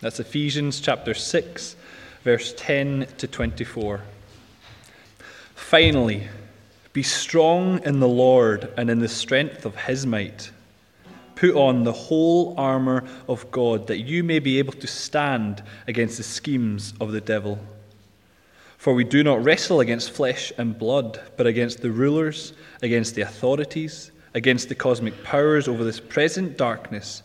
That's Ephesians chapter 6, verse 10 to 24. Finally, be strong in the Lord and in the strength of his might. Put on the whole armour of God that you may be able to stand against the schemes of the devil. For we do not wrestle against flesh and blood, but against the rulers, against the authorities, against the cosmic powers over this present darkness,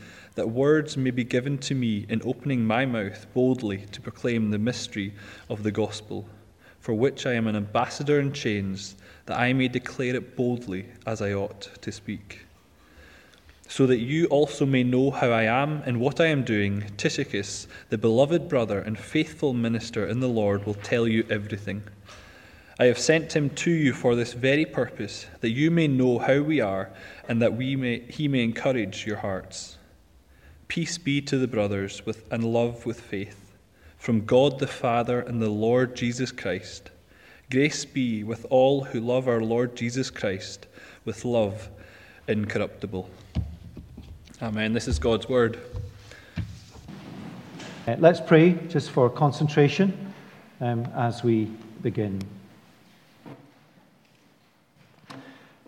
that words may be given to me in opening my mouth boldly to proclaim the mystery of the gospel, for which I am an ambassador in chains, that I may declare it boldly as I ought to speak. So that you also may know how I am and what I am doing, Tychicus, the beloved brother and faithful minister in the Lord, will tell you everything. I have sent him to you for this very purpose, that you may know how we are, and that we may, he may encourage your hearts. Peace be to the brothers with, and love with faith, from God the Father and the Lord Jesus Christ. Grace be with all who love our Lord Jesus Christ with love incorruptible. Amen. This is God's word. Uh, let's pray just for concentration um, as we begin.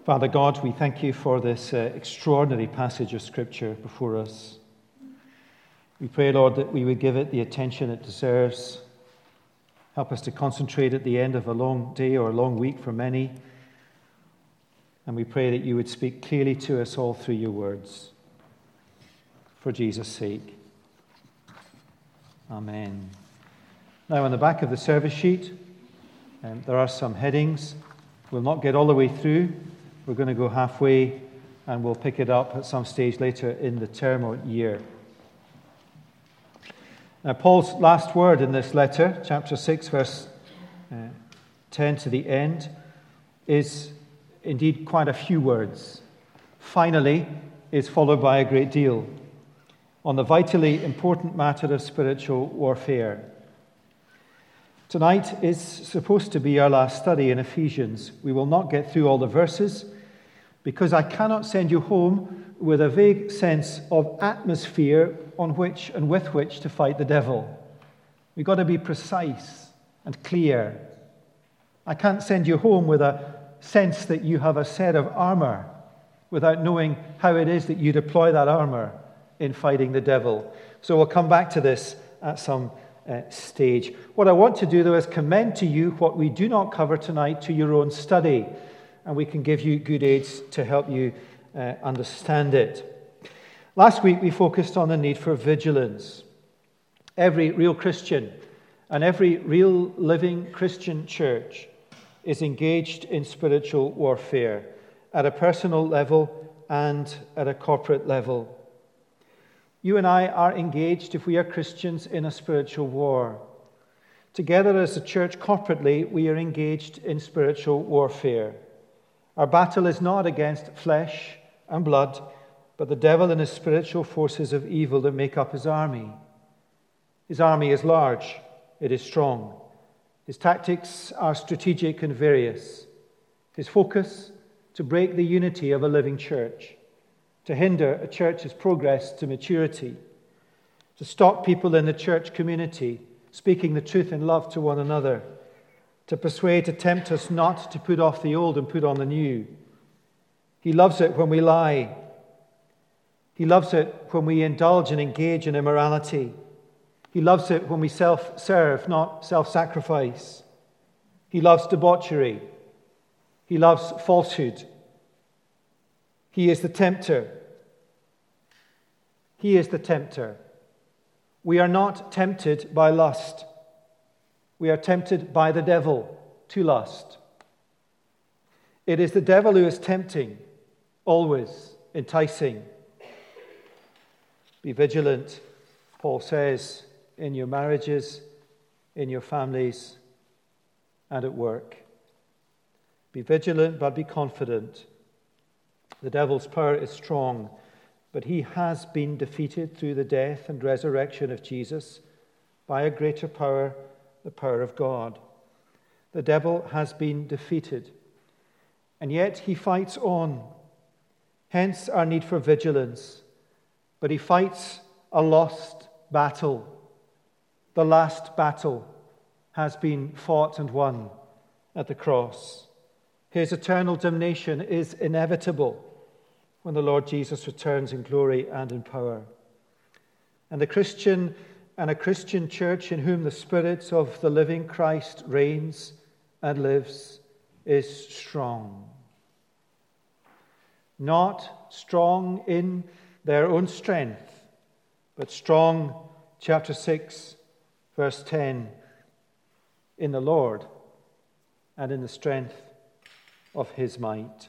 Father God, we thank you for this uh, extraordinary passage of Scripture before us. We pray, Lord, that we would give it the attention it deserves. Help us to concentrate at the end of a long day or a long week for many. And we pray that you would speak clearly to us all through your words. For Jesus' sake. Amen. Now, on the back of the service sheet, um, there are some headings. We'll not get all the way through. We're going to go halfway and we'll pick it up at some stage later in the term or year. Now, Paul's last word in this letter, chapter 6, verse uh, 10 to the end, is indeed quite a few words. Finally, is followed by a great deal on the vitally important matter of spiritual warfare. Tonight is supposed to be our last study in Ephesians. We will not get through all the verses because I cannot send you home with a vague sense of atmosphere on which and with which to fight the devil. We've got to be precise and clear. I can't send you home with a sense that you have a set of armor without knowing how it is that you deploy that armor in fighting the devil. So we'll come back to this at some uh, stage. What I want to do, though, is commend to you what we do not cover tonight to your own study, and we can give you good aids to help you uh, understand it. Last week, we focused on the need for vigilance. Every real Christian and every real living Christian church is engaged in spiritual warfare at a personal level and at a corporate level. You and I are engaged, if we are Christians, in a spiritual war. Together as a church corporately, we are engaged in spiritual warfare. Our battle is not against flesh and blood, but the devil and his spiritual forces of evil that make up his army. His army is large, it is strong. His tactics are strategic and various. His focus to break the unity of a living church, to hinder a church's progress to maturity, to stop people in the church community speaking the truth in love to one another, to persuade, to tempt us not to put off the old and put on the new he loves it when we lie. He loves it when we indulge and engage in immorality. He loves it when we self serve, not self sacrifice. He loves debauchery. He loves falsehood. He is the tempter. He is the tempter. We are not tempted by lust. We are tempted by the devil to lust. It is the devil who is tempting, always enticing. Be vigilant, Paul says, in your marriages, in your families, and at work. Be vigilant, but be confident. The devil's power is strong, but he has been defeated through the death and resurrection of Jesus by a greater power, the power of God. The devil has been defeated, and yet he fights on. Hence our need for vigilance. But he fights a lost battle. The last battle has been fought and won at the cross. His eternal damnation is inevitable when the Lord Jesus returns in glory and in power. And the Christian and a Christian church in whom the Spirit of the living Christ reigns and lives is strong. Not strong in their own strength, but strong, chapter 6, verse 10, in the Lord and in the strength of his might.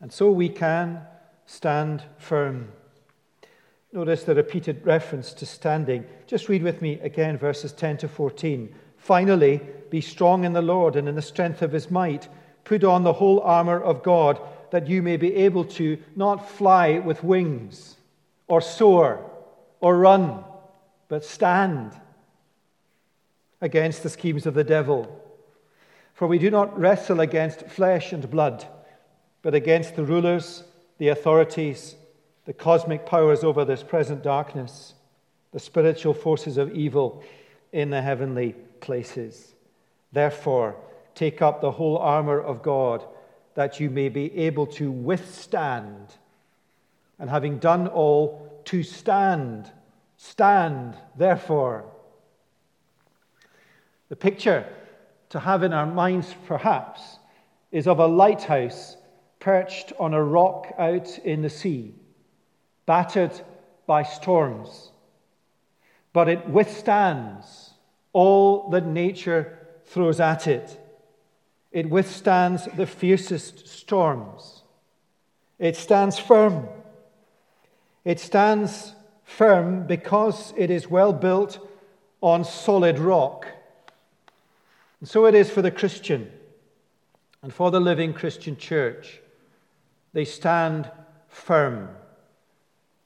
And so we can stand firm. Notice the repeated reference to standing. Just read with me again verses 10 to 14. Finally, be strong in the Lord and in the strength of his might. Put on the whole armor of God that you may be able to not fly with wings or soar or run, but stand against the schemes of the devil. For we do not wrestle against flesh and blood, but against the rulers, the authorities, the cosmic powers over this present darkness, the spiritual forces of evil in the heavenly places. Therefore, take up the whole armor of God, that you may be able to withstand, and having done all, to stand. Stand, therefore. The picture to have in our minds, perhaps, is of a lighthouse perched on a rock out in the sea, battered by storms. But it withstands all that nature throws at it. It withstands the fiercest storms. It stands firm. It stands firm because it is well built on solid rock. And so it is for the Christian and for the living Christian church. They stand firm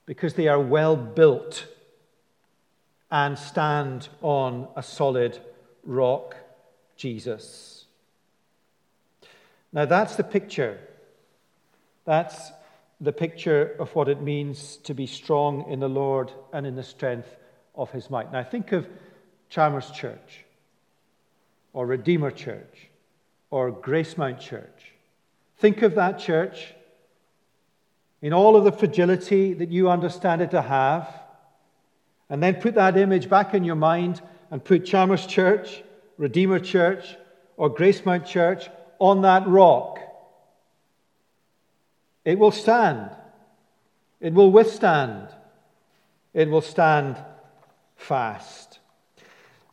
because they are well built and stand on a solid rock, Jesus. Now, that's the picture. That's the picture of what it means to be strong in the Lord and in the strength of his might. Now, think of Chalmers Church or Redeemer Church or Gracemount Church. Think of that church in all of the fragility that you understand it to have, and then put that image back in your mind and put Chalmers Church, Redeemer Church, or Gracemount Church on that rock. It will stand. It will withstand. It will stand fast.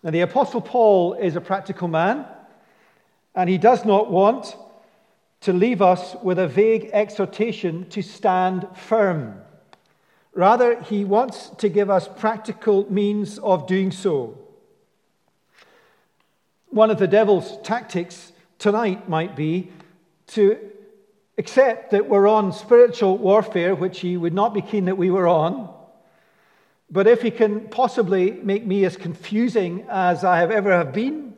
Now, the Apostle Paul is a practical man, and he does not want to leave us with a vague exhortation to stand firm. Rather, he wants to give us practical means of doing so. One of the devil's tactics tonight might be to accept that we're on spiritual warfare, which he would not be keen that we were on, but if he can possibly make me as confusing as I have ever have been,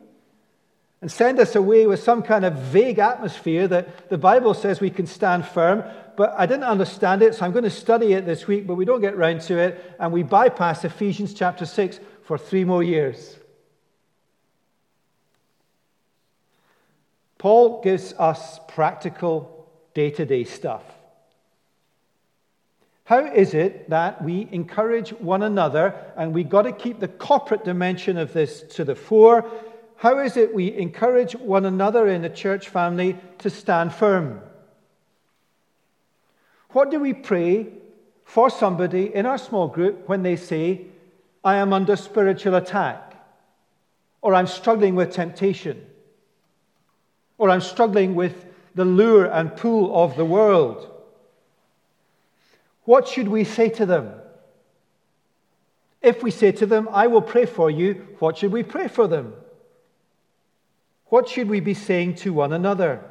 and send us away with some kind of vague atmosphere that the Bible says we can stand firm, but I didn't understand it, so I'm going to study it this week, but we don't get round to it, and we bypass Ephesians chapter 6 for three more years. Paul gives us practical day to day stuff. How is it that we encourage one another, and we've got to keep the corporate dimension of this to the fore? how is it we encourage one another in the church family to stand firm? What do we pray for somebody in our small group when they say, I am under spiritual attack, or I'm struggling with temptation, or I'm struggling with the lure and pull of the world? What should we say to them? If we say to them, I will pray for you, what should we pray for them? What should we be saying to one another?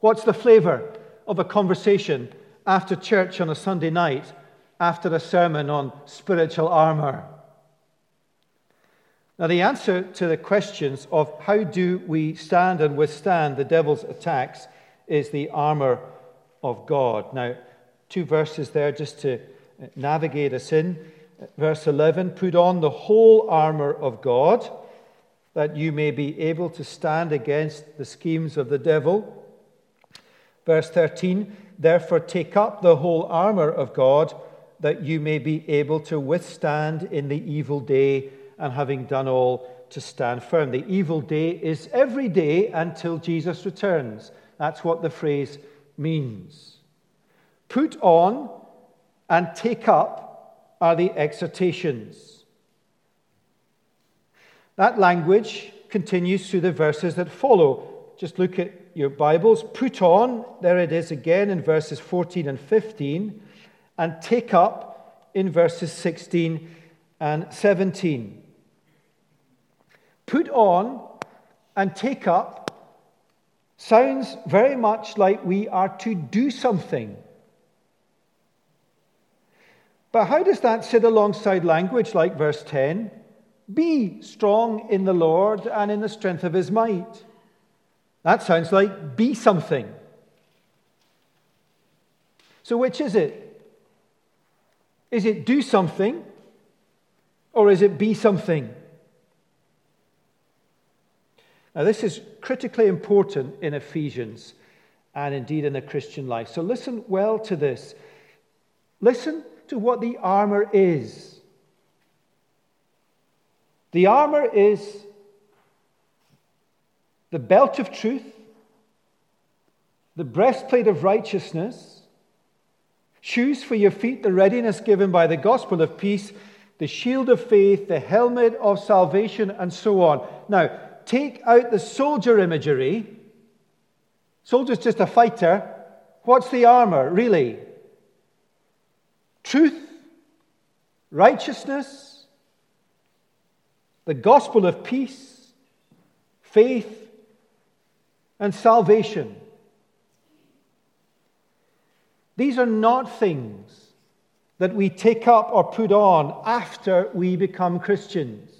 What's the flavor of a conversation after church on a Sunday night after a sermon on spiritual armor? Now, the answer to the questions of how do we stand and withstand the devil's attacks is the armor of God. Now, two verses there just to uh, navigate us in. Verse 11 Put on the whole armor of God, that you may be able to stand against the schemes of the devil. Verse 13 Therefore, take up the whole armor of God, that you may be able to withstand in the evil day, and having done all, to stand firm. The evil day is every day until Jesus returns. That's what the phrase means. Put on and take up are the exhortations. That language continues through the verses that follow. Just look at your Bibles. Put on, there it is again in verses 14 and 15, and take up in verses 16 and 17. Put on and take up sounds very much like we are to do something. But how does that sit alongside language like verse 10? Be strong in the Lord and in the strength of his might. That sounds like be something. So, which is it? Is it do something or is it be something? Now, this is critically important in Ephesians and indeed in the Christian life. So, listen well to this. Listen to what the armor is. The armor is the belt of truth, the breastplate of righteousness, shoes for your feet, the readiness given by the gospel of peace, the shield of faith, the helmet of salvation, and so on. Now, take out the soldier imagery. Soldier's just a fighter. What's the armor, really? truth, righteousness, the gospel of peace, faith, and salvation. These are not things that we take up or put on after we become Christians.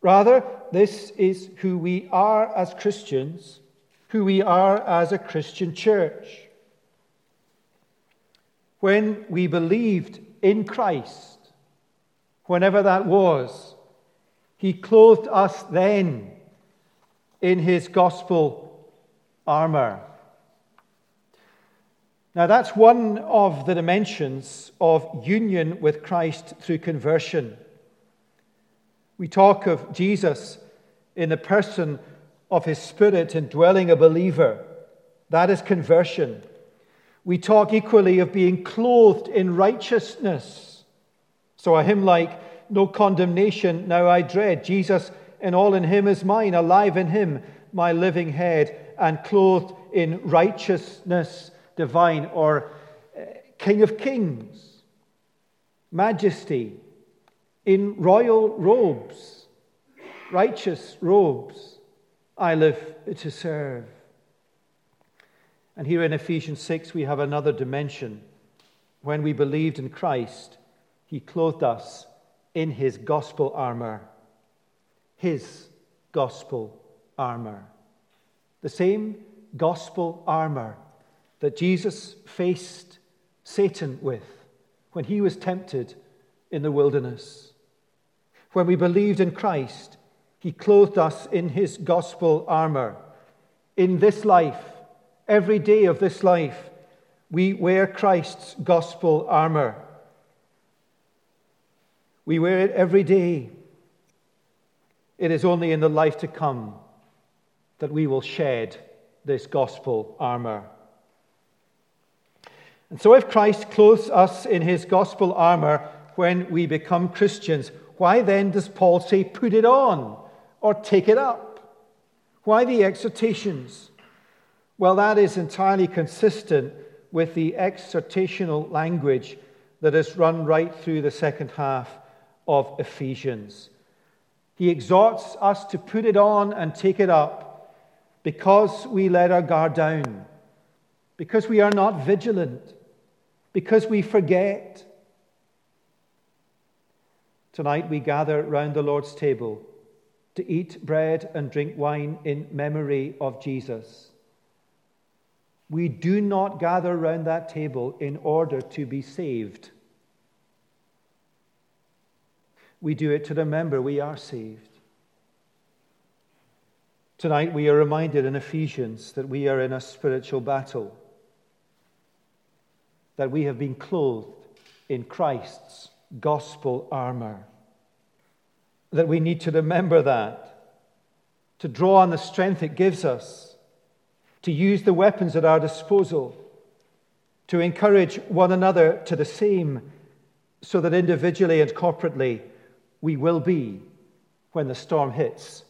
Rather, this is who we are as Christians, who we are as a Christian church. When we believed in Christ, whenever that was, He clothed us then in His gospel armor. Now, that's one of the dimensions of union with Christ through conversion. We talk of Jesus in the person of his Spirit indwelling a believer. That is conversion. We talk equally of being clothed in righteousness. So a hymn like, No condemnation now I dread. Jesus and all in him is mine, alive in him, my living head, and clothed in righteousness divine, or uh, King of kings, majesty, in royal robes, righteous robes, I live to serve. And here in Ephesians 6, we have another dimension. When we believed in Christ, he clothed us in his gospel armor. His gospel armor. The same gospel armor that Jesus faced Satan with when he was tempted in the wilderness. When we believed in Christ, he clothed us in his gospel armor. In this life, Every day of this life, we wear Christ's gospel armor. We wear it every day. It is only in the life to come that we will shed this gospel armor. And so, if Christ clothes us in his gospel armor when we become Christians, why then does Paul say, put it on or take it up? Why the exhortations? Well, that is entirely consistent with the exhortational language that has run right through the second half of Ephesians. He exhorts us to put it on and take it up because we let our guard down, because we are not vigilant, because we forget. Tonight we gather round the Lord's table to eat bread and drink wine in memory of Jesus. We do not gather round that table in order to be saved. We do it to remember we are saved. Tonight we are reminded in Ephesians that we are in a spiritual battle, that we have been clothed in Christ's gospel armor, that we need to remember that, to draw on the strength it gives us, to use the weapons at our disposal, to encourage one another to the same, so that individually and corporately we will be when the storm hits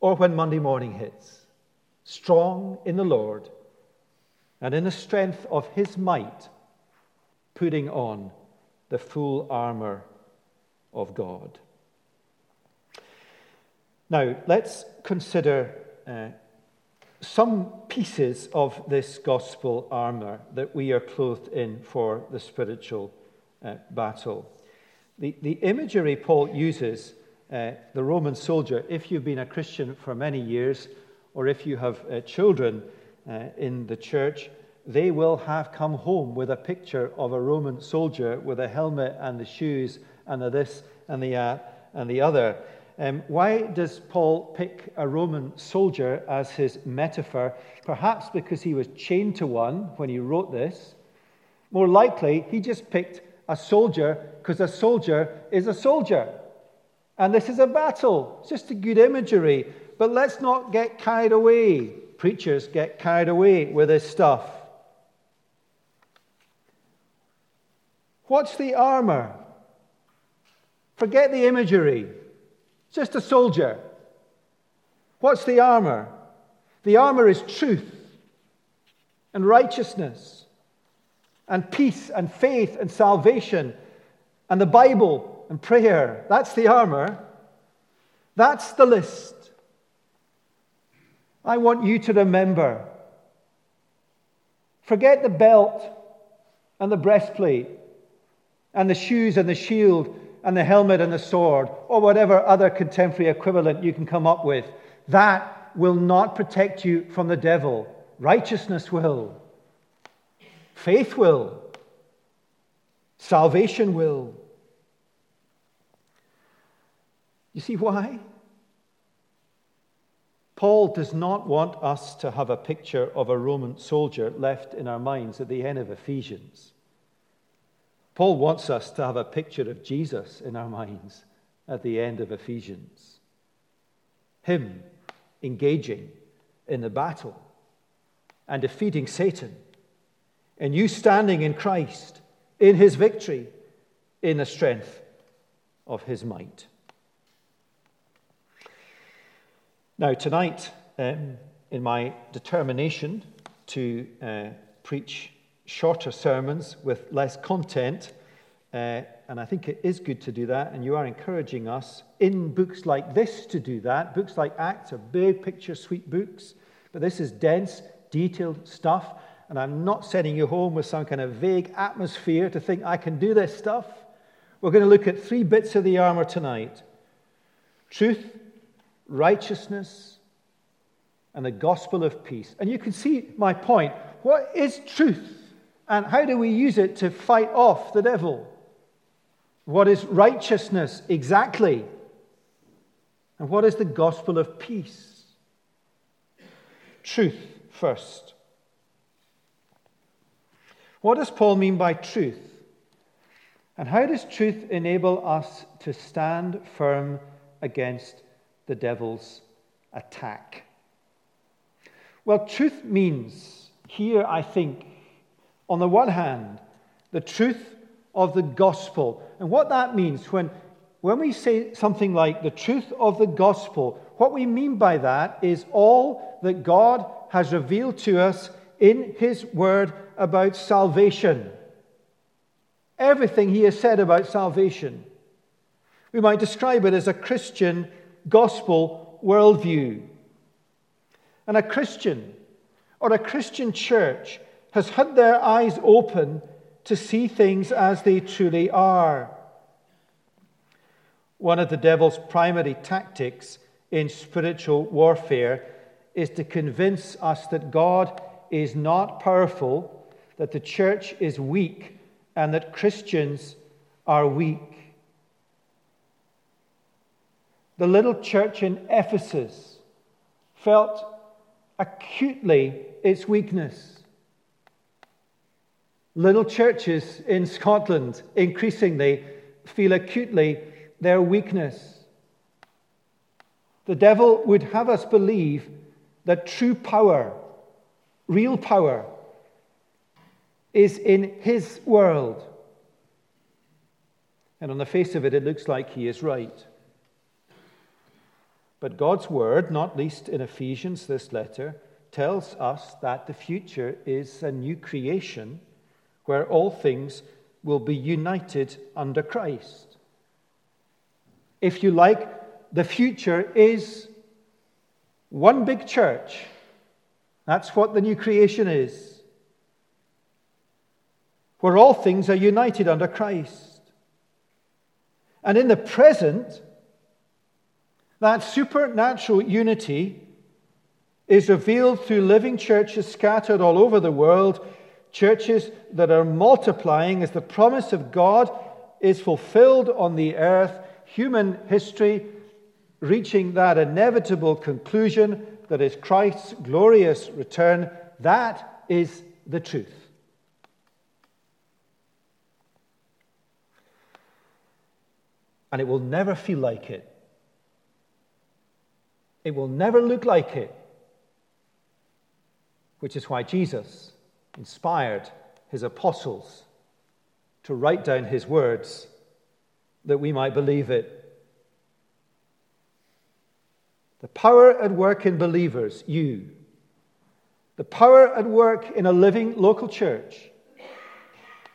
or when Monday morning hits. Strong in the Lord and in the strength of his might, putting on the full armor of God. Now, let's consider uh, some pieces of this gospel armor that we are clothed in for the spiritual uh, battle. The, the imagery Paul uses, uh, the Roman soldier, if you've been a Christian for many years, or if you have uh, children uh, in the church, they will have come home with a picture of a Roman soldier with a helmet and the shoes and the this and the uh, and the other. Um, why does Paul pick a Roman soldier as his metaphor? Perhaps because he was chained to one when he wrote this. More likely, he just picked a soldier because a soldier is a soldier. And this is a battle. It's just a good imagery. But let's not get carried away. Preachers get carried away with this stuff. What's the armor? Forget the imagery. It's just a soldier. What's the armor? The armor is truth and righteousness and peace and faith and salvation and the Bible and prayer. That's the armor. That's the list. I want you to remember. Forget the belt and the breastplate and the shoes and the shield and the helmet and the sword or whatever other contemporary equivalent you can come up with. That will not protect you from the devil. Righteousness will. Faith will. Salvation will. You see why? Paul does not want us to have a picture of a Roman soldier left in our minds at the end of Ephesians. Paul wants us to have a picture of Jesus in our minds at the end of Ephesians. Him engaging in the battle and defeating Satan and you standing in Christ, in his victory, in the strength of his might. Now, tonight, um, in my determination to uh, preach shorter sermons with less content, uh, and I think it is good to do that, and you are encouraging us in books like this to do that. Books like Acts are big picture, sweet books, but this is dense, detailed stuff and I'm not sending you home with some kind of vague atmosphere to think I can do this stuff. We're going to look at three bits of the armor tonight truth, righteousness, and the gospel of peace. And you can see my point. What is truth? And how do we use it to fight off the devil? What is righteousness exactly? And what is the gospel of peace? Truth first. What does Paul mean by truth? And how does truth enable us to stand firm against the devil's attack. Well, truth means here, I think, on the one hand, the truth of the gospel. And what that means when, when we say something like the truth of the gospel, what we mean by that is all that God has revealed to us in His Word about salvation. Everything He has said about salvation. We might describe it as a Christian gospel worldview. And a Christian or a Christian church has had their eyes open to see things as they truly are. One of the devil's primary tactics in spiritual warfare is to convince us that God is not powerful, that the church is weak, and that Christians are weak. The little church in Ephesus felt acutely its weakness. Little churches in Scotland increasingly feel acutely their weakness. The devil would have us believe that true power, real power, is in his world. And on the face of it, it looks like he is right. But God's word, not least in Ephesians, this letter, tells us that the future is a new creation where all things will be united under Christ. If you like, the future is one big church. That's what the new creation is. Where all things are united under Christ. And in the present, that supernatural unity is revealed through living churches scattered all over the world, churches that are multiplying as the promise of God is fulfilled on the earth, human history reaching that inevitable conclusion that is Christ's glorious return. That is the truth. And it will never feel like it. It will never look like it. Which is why Jesus inspired his apostles to write down his words that we might believe it. The power at work in believers, you, the power at work in a living local church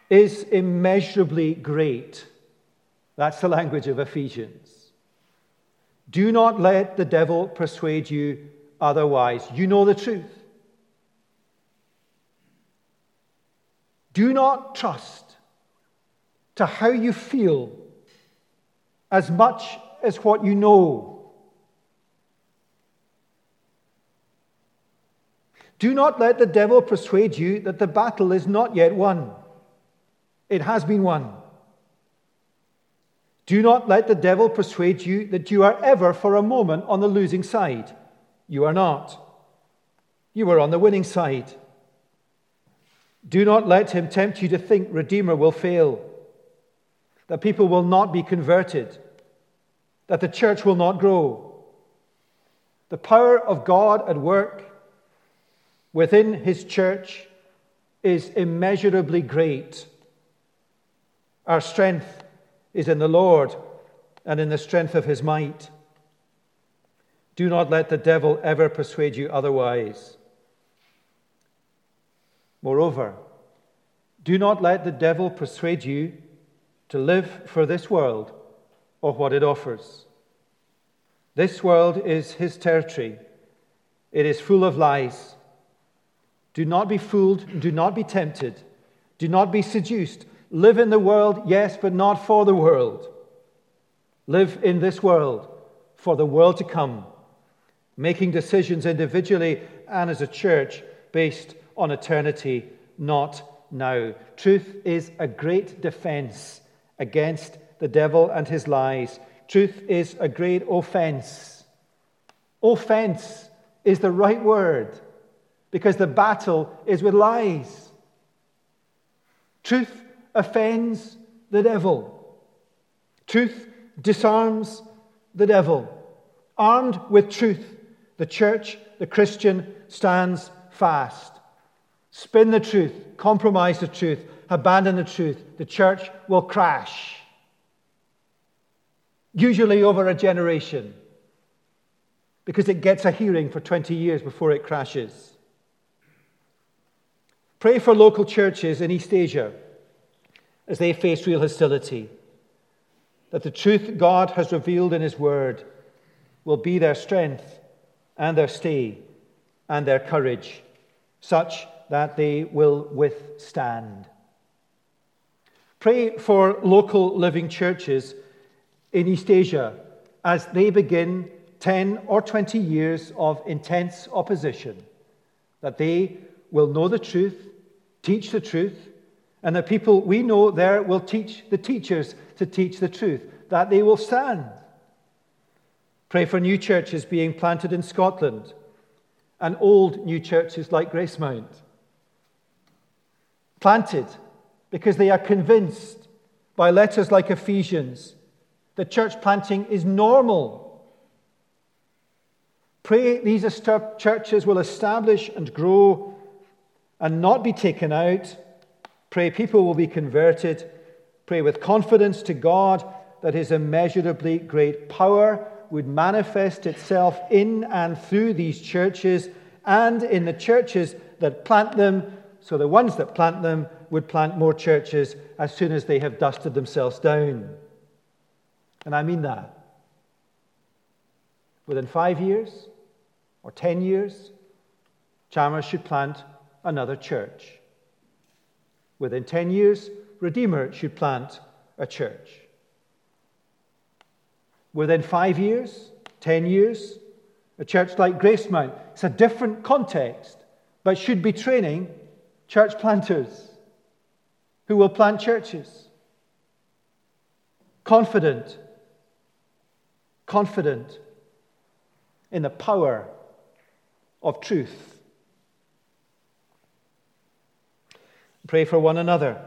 is immeasurably great. That's the language of Ephesians. Do not let the devil persuade you otherwise. You know the truth. Do not trust to how you feel as much as what you know. Do not let the devil persuade you that the battle is not yet won. It has been won. Do not let the devil persuade you that you are ever for a moment on the losing side. You are not. You are on the winning side. Do not let him tempt you to think Redeemer will fail, that people will not be converted, that the church will not grow. The power of God at work within his church is immeasurably great. Our strength is in the Lord and in the strength of his might. Do not let the devil ever persuade you otherwise. Moreover, do not let the devil persuade you to live for this world or what it offers. This world is his territory, it is full of lies. Do not be fooled, do not be tempted, do not be seduced. Live in the world, yes, but not for the world. Live in this world for the world to come, making decisions individually and as a church based on eternity, not now. Truth is a great defense against the devil and his lies. Truth is a great offense. Offense is the right word because the battle is with lies. Truth offends the devil. Truth disarms the devil. Armed with truth, the church, the Christian, stands fast. Spin the truth, compromise the truth, abandon the truth. The church will crash. Usually over a generation, because it gets a hearing for 20 years before it crashes. Pray for local churches in East Asia as they face real hostility, that the truth God has revealed in His Word will be their strength and their stay and their courage, such that they will withstand. Pray for local living churches in East Asia as they begin 10 or 20 years of intense opposition, that they will know the truth, teach the truth, and the people we know there will teach the teachers to teach the truth, that they will stand. Pray for new churches being planted in Scotland and old new churches like Gracemount. Planted because they are convinced by letters like Ephesians that church planting is normal. Pray these churches will establish and grow and not be taken out Pray people will be converted. Pray with confidence to God that his immeasurably great power would manifest itself in and through these churches and in the churches that plant them, so the ones that plant them would plant more churches as soon as they have dusted themselves down. And I mean that. Within five years or ten years, Chalmers should plant another church. Within 10 years, Redeemer should plant a church. Within five years, 10 years, a church like Gracemount, it's a different context, but should be training church planters who will plant churches. Confident, confident in the power of truth Pray for one another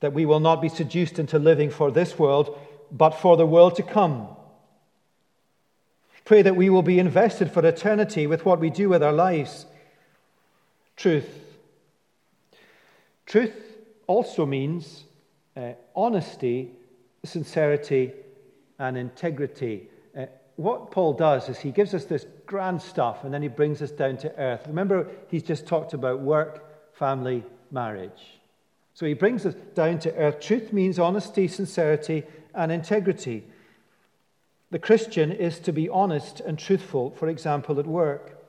that we will not be seduced into living for this world, but for the world to come. Pray that we will be invested for eternity with what we do with our lives. Truth. Truth also means uh, honesty, sincerity, and integrity. Uh, what Paul does is he gives us this grand stuff and then he brings us down to earth. Remember, he's just talked about work, family, marriage. So he brings us down to earth. Truth means honesty, sincerity, and integrity. The Christian is to be honest and truthful, for example, at work.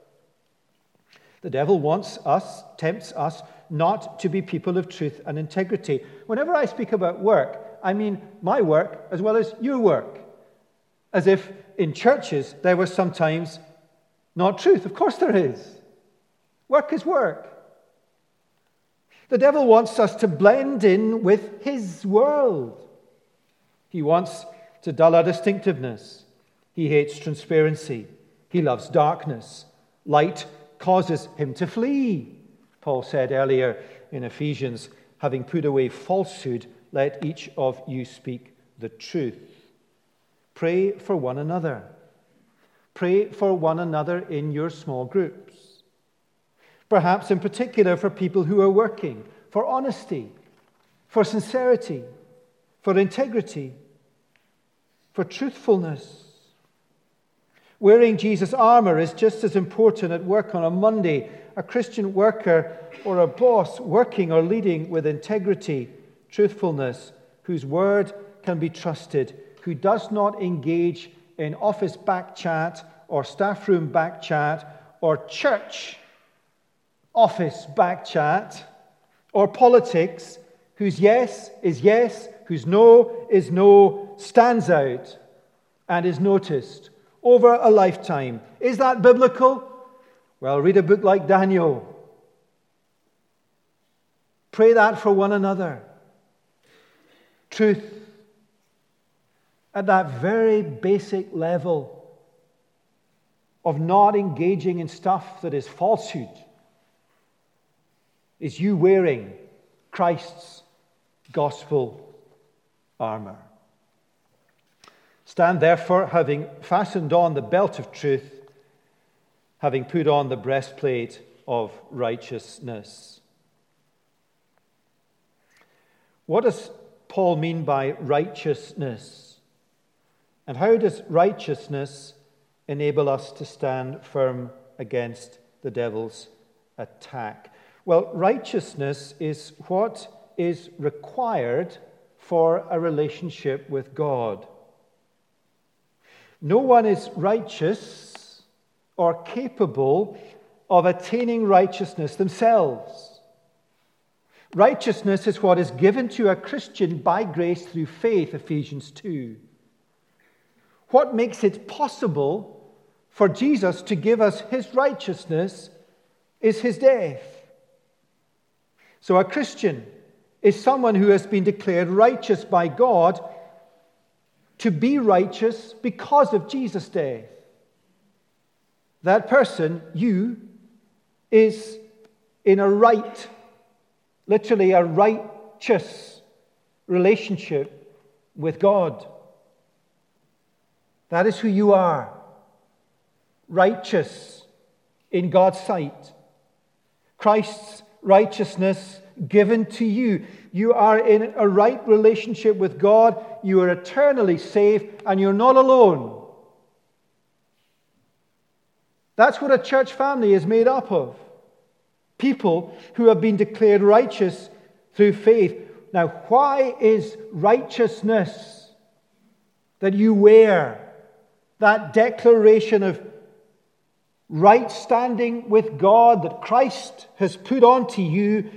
The devil wants us, tempts us, not to be people of truth and integrity. Whenever I speak about work, I mean my work as well as your work. As if in churches there was sometimes not truth. Of course there is. Work is work. The devil wants us to blend in with his world. He wants to dull our distinctiveness. He hates transparency. He loves darkness. Light causes him to flee. Paul said earlier in Ephesians, having put away falsehood, let each of you speak the truth. Pray for one another. Pray for one another in your small groups perhaps in particular for people who are working, for honesty, for sincerity, for integrity, for truthfulness. Wearing Jesus' armor is just as important at work on a Monday. A Christian worker or a boss working or leading with integrity, truthfulness, whose word can be trusted, who does not engage in office back chat or staff room back chat or church office back chat or politics whose yes is yes, whose no is no, stands out and is noticed over a lifetime. Is that biblical? Well, read a book like Daniel. Pray that for one another. Truth at that very basic level of not engaging in stuff that is falsehood is you wearing Christ's gospel armor. Stand therefore, having fastened on the belt of truth, having put on the breastplate of righteousness. What does Paul mean by righteousness? And how does righteousness enable us to stand firm against the devil's attack? Well, righteousness is what is required for a relationship with God. No one is righteous or capable of attaining righteousness themselves. Righteousness is what is given to a Christian by grace through faith, Ephesians 2. What makes it possible for Jesus to give us his righteousness is his death. So a Christian is someone who has been declared righteous by God to be righteous because of Jesus' death. That person, you, is in a right, literally a righteous relationship with God. That is who you are. Righteous in God's sight. Christ's righteousness given to you. You are in a right relationship with God. You are eternally safe, and you're not alone. That's what a church family is made up of people who have been declared righteous through faith. Now, why is righteousness that you wear, that declaration of right standing with God that Christ has put onto you,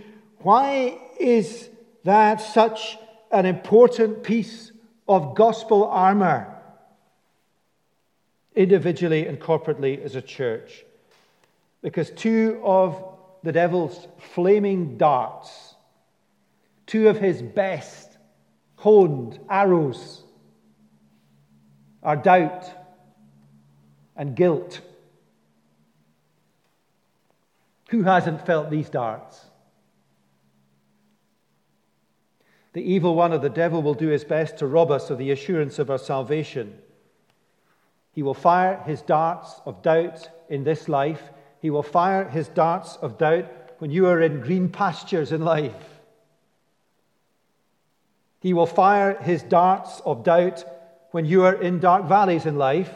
why is that such an important piece of gospel armor, individually and corporately as a church? Because two of the devil's flaming darts, two of his best honed arrows, are doubt and guilt. Who hasn't felt these darts? The evil one of the devil will do his best to rob us of the assurance of our salvation. He will fire his darts of doubt in this life. He will fire his darts of doubt when you are in green pastures in life. He will fire his darts of doubt when you are in dark valleys in life.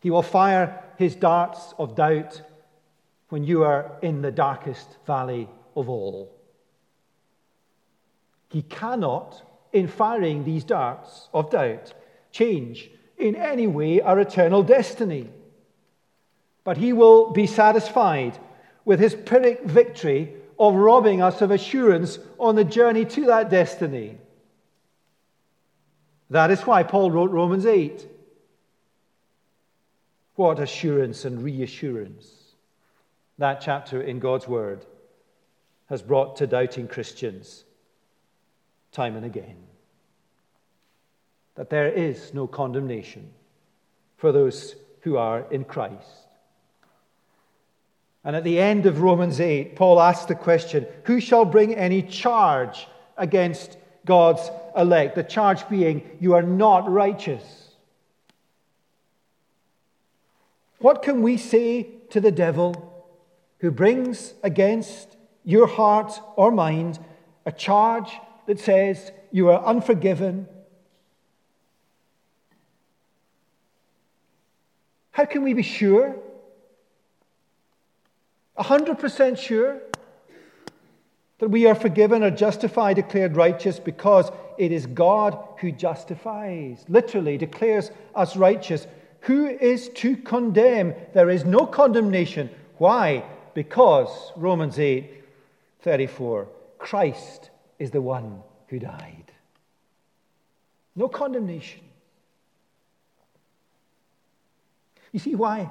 He will fire his darts of doubt when you are in the darkest valley of all. He cannot, in firing these darts of doubt, change in any way our eternal destiny. But he will be satisfied with his Pyrrhic victory of robbing us of assurance on the journey to that destiny. That is why Paul wrote Romans 8. What assurance and reassurance that chapter in God's Word has brought to doubting Christians time and again. That there is no condemnation for those who are in Christ. And at the end of Romans 8, Paul asks the question Who shall bring any charge against God's elect? The charge being, You are not righteous. What can we say to the devil who brings against your heart or mind a charge that says you are unforgiven? How can we be sure? 100% sure that we are forgiven or justified, declared righteous, because it is God who justifies, literally declares us righteous. Who is to condemn? There is no condemnation. Why? Because, Romans 8 34, Christ is the one who died. No condemnation. You see why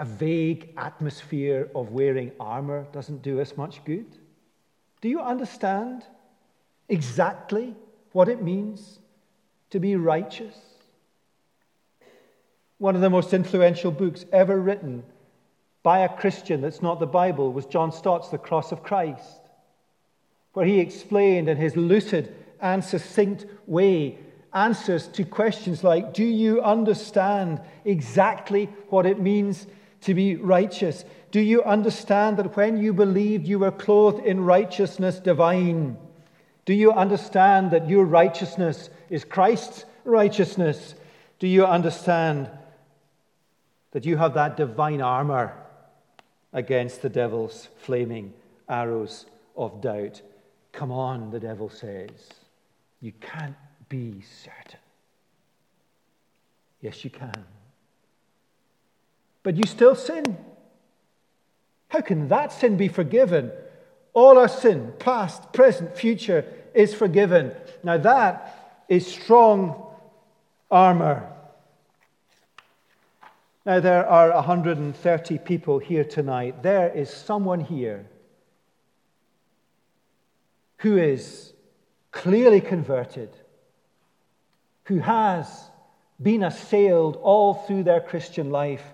a vague atmosphere of wearing armor doesn't do us much good? Do you understand exactly what it means to be righteous? One of the most influential books ever written by a Christian that's not the Bible was John Stott's The Cross of Christ where he explained in his lucid and succinct way answers to questions like Do you understand exactly what it means to be righteous? Do you understand that when you believed, you were clothed in righteousness divine? Do you understand that your righteousness is Christ's righteousness? Do you understand that you have that divine armor against the devil's flaming arrows of doubt? Come on, the devil says. You can't be certain. Yes, you can. But you still sin. How can that sin be forgiven? All our sin, past, present, future, is forgiven. Now, that is strong armor. Now, there are 130 people here tonight. There is someone here who is clearly converted, who has been assailed all through their Christian life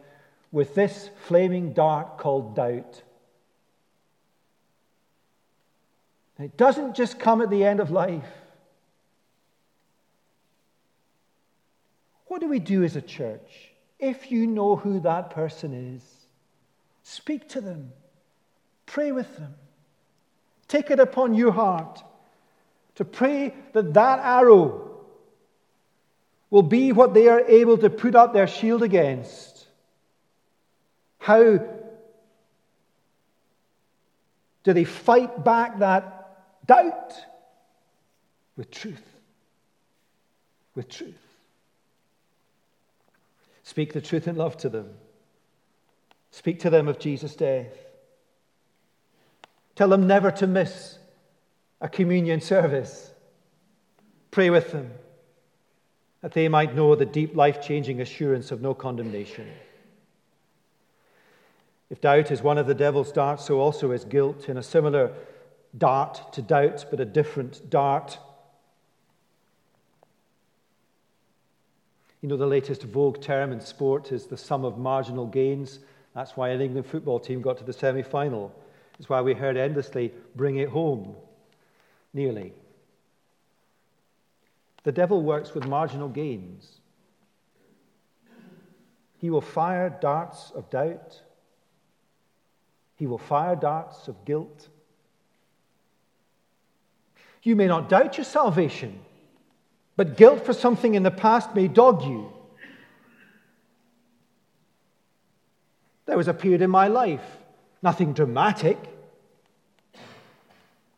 with this flaming dart called doubt. It doesn't just come at the end of life. What do we do as a church? If you know who that person is, speak to them, pray with them, take it upon your heart to pray that that arrow will be what they are able to put up their shield against. How do they fight back that doubt? With truth. With truth. Speak the truth in love to them. Speak to them of Jesus' death. Tell them never to miss a communion service. Pray with them that they might know the deep, life changing assurance of no condemnation. If doubt is one of the devil's darts, so also is guilt in a similar dart to doubt, but a different dart. You know, the latest vogue term in sport is the sum of marginal gains. That's why an England football team got to the semi final. It's why we heard endlessly, bring it home nearly. The devil works with marginal gains. He will fire darts of doubt. He will fire darts of guilt. You may not doubt your salvation, but guilt for something in the past may dog you. There was a period in my life, nothing dramatic,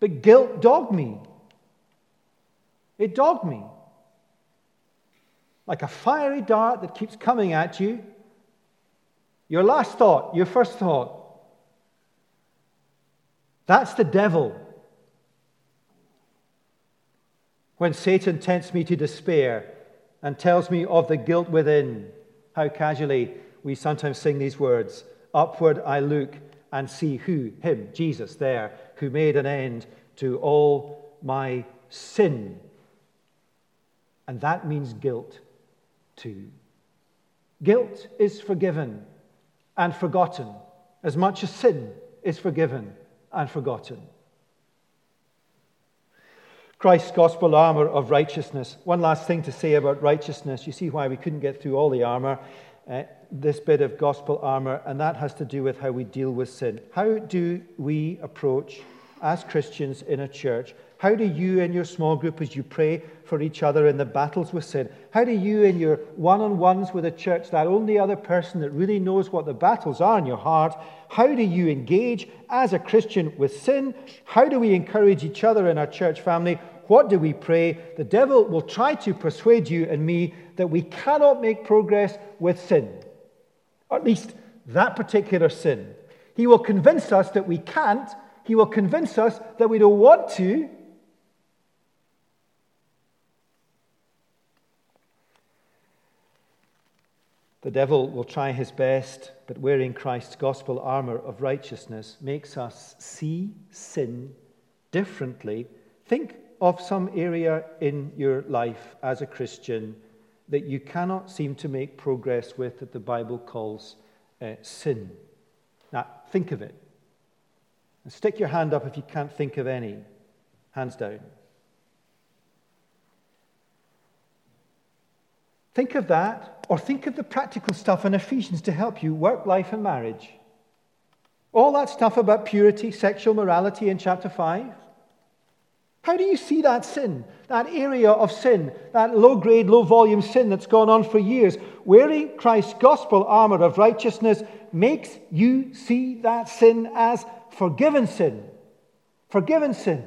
but guilt dogged me. It dogged me. Like a fiery dart that keeps coming at you. Your last thought, your first thought. That's the devil. When Satan tempts me to despair and tells me of the guilt within, how casually we sometimes sing these words Upward I look and see who? Him, Jesus, there, who made an end to all my sin. And that means guilt too. Guilt is forgiven and forgotten as much as sin is forgiven and forgotten. Christ's gospel armor of righteousness. One last thing to say about righteousness. You see why we couldn't get through all the armor. Uh, this bit of gospel armor, and that has to do with how we deal with sin. How do we approach, as Christians in a church, how do you in your small group, as you pray for each other in the battles with sin, how do you in your one on ones with a church, that only other person that really knows what the battles are in your heart, how do you engage as a Christian with sin? How do we encourage each other in our church family? What do we pray? The devil will try to persuade you and me that we cannot make progress with sin or at least that particular sin. He will convince us that we can't, he will convince us that we don't want to. The devil will try his best, but wearing Christ's gospel armor of righteousness makes us see sin differently. Think of some area in your life as a Christian that you cannot seem to make progress with that the Bible calls uh, sin. Now, think of it. And stick your hand up if you can't think of any. Hands down. Think of that, or think of the practical stuff in Ephesians to help you work, life, and marriage. All that stuff about purity, sexual morality in chapter 5. How do you see that sin, that area of sin, that low grade, low volume sin that's gone on for years? Wearing Christ's gospel armor of righteousness makes you see that sin as forgiven sin. Forgiven sin.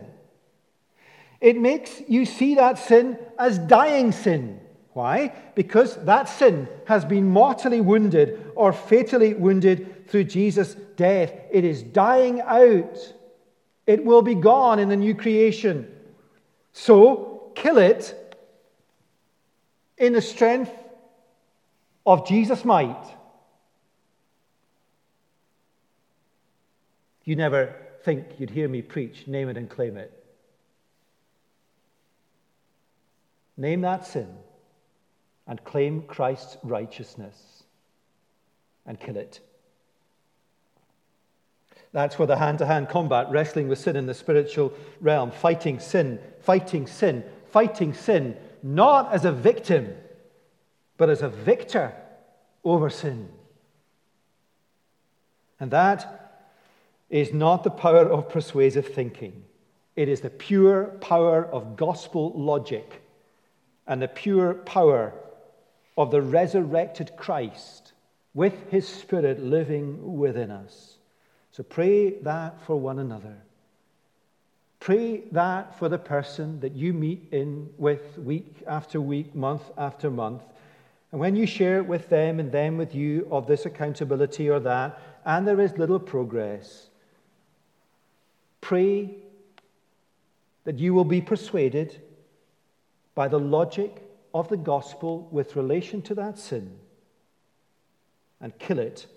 It makes you see that sin as dying sin. Why? Because that sin has been mortally wounded or fatally wounded through Jesus' death. It is dying out. It will be gone in the new creation. So, kill it in the strength of Jesus' might. You never think you'd hear me preach, name it and claim it. Name that sin and claim Christ's righteousness and kill it. That's where the hand to hand combat, wrestling with sin in the spiritual realm, fighting sin, fighting sin, fighting sin, not as a victim, but as a victor over sin. And that is not the power of persuasive thinking, it is the pure power of gospel logic and the pure power of the resurrected Christ with his Spirit living within us. So pray that for one another. Pray that for the person that you meet in with week after week, month after month. And when you share it with them and them with you of this accountability or that, and there is little progress, pray that you will be persuaded by the logic of the gospel with relation to that sin and kill it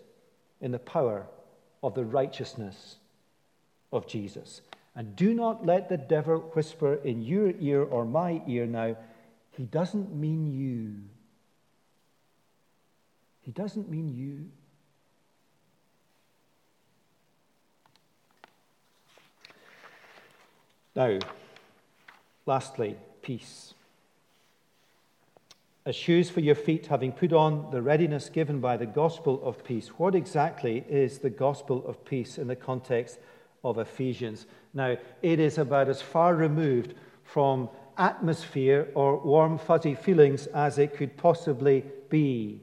in the power of the righteousness of Jesus. And do not let the devil whisper in your ear or my ear now, he doesn't mean you. He doesn't mean you. Now, lastly, peace as shoes for your feet, having put on the readiness given by the gospel of peace. What exactly is the gospel of peace in the context of Ephesians? Now, it is about as far removed from atmosphere or warm, fuzzy feelings as it could possibly be.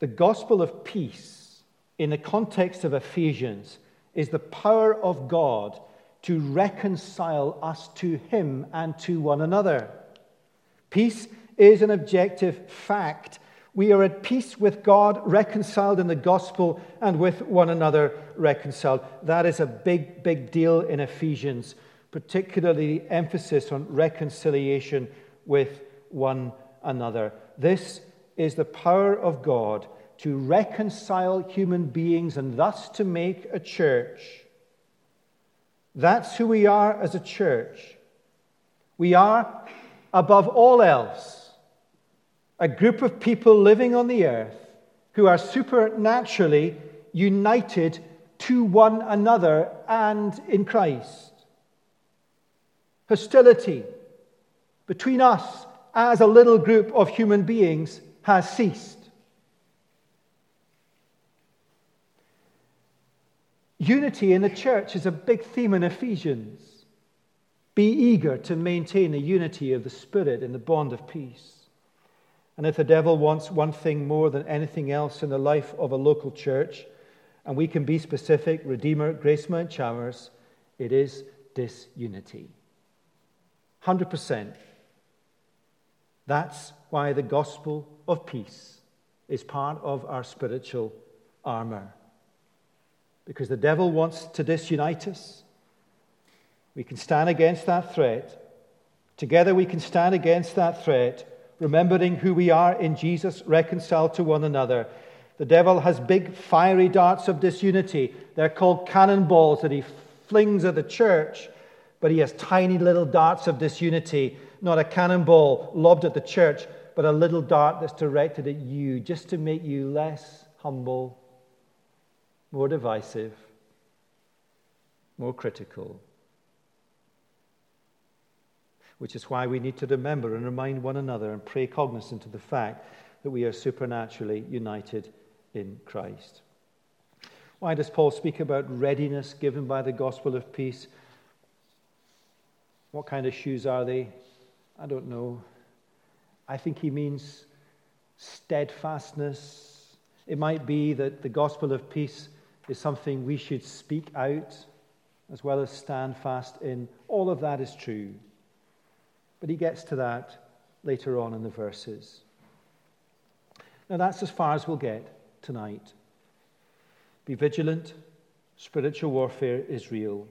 The gospel of peace, in the context of Ephesians, is the power of God to reconcile us to Him and to one another. Peace is an objective fact. We are at peace with God, reconciled in the gospel, and with one another reconciled. That is a big, big deal in Ephesians, particularly the emphasis on reconciliation with one another. This is the power of God to reconcile human beings and thus to make a church that's who we are as a church. We are, above all else, a group of people living on the earth who are supernaturally united to one another and in Christ. Hostility between us as a little group of human beings has ceased. Unity in the church is a big theme in Ephesians. Be eager to maintain the unity of the Spirit in the bond of peace. And if the devil wants one thing more than anything else in the life of a local church, and we can be specific, Redeemer, Grace Mount Chalmers, it is disunity. 100%. That's why the gospel of peace is part of our spiritual armor because the devil wants to disunite us. We can stand against that threat. Together, we can stand against that threat, remembering who we are in Jesus, reconciled to one another. The devil has big, fiery darts of disunity. They're called cannonballs that he flings at the church, but he has tiny little darts of disunity, not a cannonball lobbed at the church, but a little dart that's directed at you, just to make you less humble more divisive, more critical. which is why we need to remember and remind one another and pray cognizant of the fact that we are supernaturally united in Christ. Why does Paul speak about readiness given by the gospel of peace? What kind of shoes are they? I don't know. I think he means steadfastness. It might be that the gospel of peace is something we should speak out as well as stand fast in. All of that is true. But he gets to that later on in the verses. Now, that's as far as we'll get tonight. Be vigilant. Spiritual warfare is real.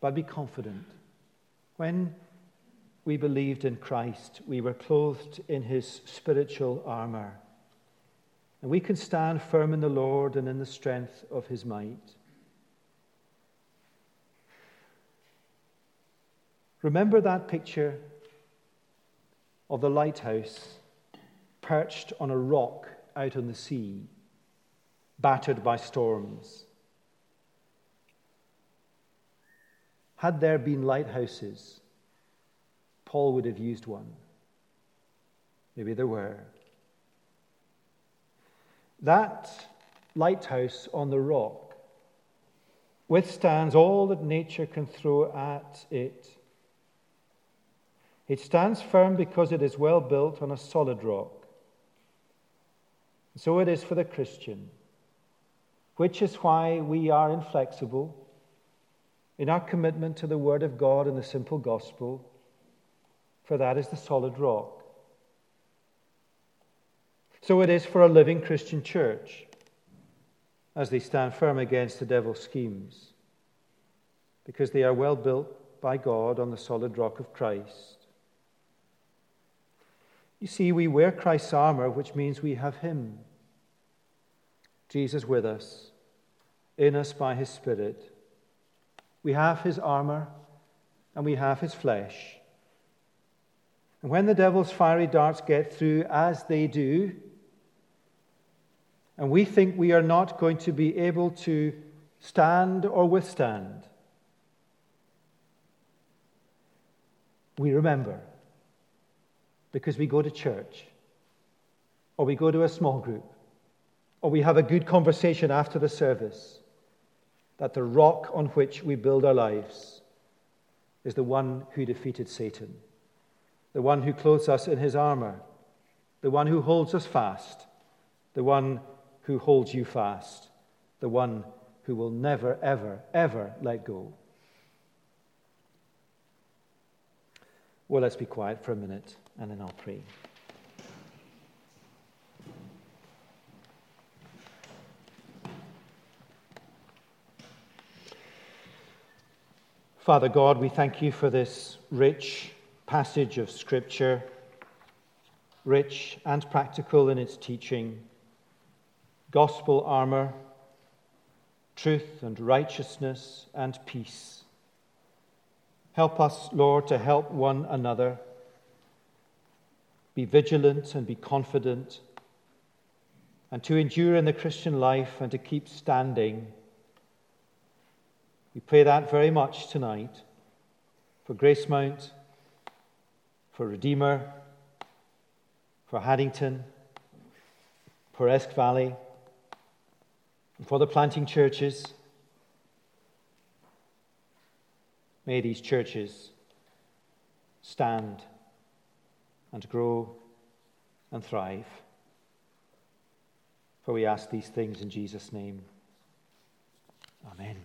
But be confident. When we believed in Christ, we were clothed in his spiritual armor. And we can stand firm in the Lord and in the strength of his might. Remember that picture of the lighthouse perched on a rock out on the sea, battered by storms. Had there been lighthouses, Paul would have used one. Maybe there were. That lighthouse on the rock withstands all that nature can throw at it. It stands firm because it is well built on a solid rock. So it is for the Christian, which is why we are inflexible in our commitment to the Word of God and the simple gospel, for that is the solid rock. So it is for a living Christian church as they stand firm against the devil's schemes, because they are well built by God on the solid rock of Christ. You see, we wear Christ's armor, which means we have Him. Jesus with us, in us by his Spirit. We have his armor and we have his flesh. And when the devil's fiery darts get through, as they do, and we think we are not going to be able to stand or withstand, we remember because we go to church or we go to a small group or we have a good conversation after the service, that the rock on which we build our lives is the one who defeated Satan, the one who clothes us in his armor, the one who holds us fast, the one who holds you fast, the one who will never, ever, ever let go. Well, let's be quiet for a minute and then I'll pray. Father God, we thank you for this rich passage of Scripture, rich and practical in its teaching, gospel armor, truth and righteousness and peace. Help us, Lord, to help one another. Be vigilant and be confident, and to endure in the Christian life and to keep standing we pray that very much tonight for Grace Mount, for Redeemer, for Haddington, for Esk Valley, and for the planting churches. May these churches stand and grow and thrive. For we ask these things in Jesus' name. Amen.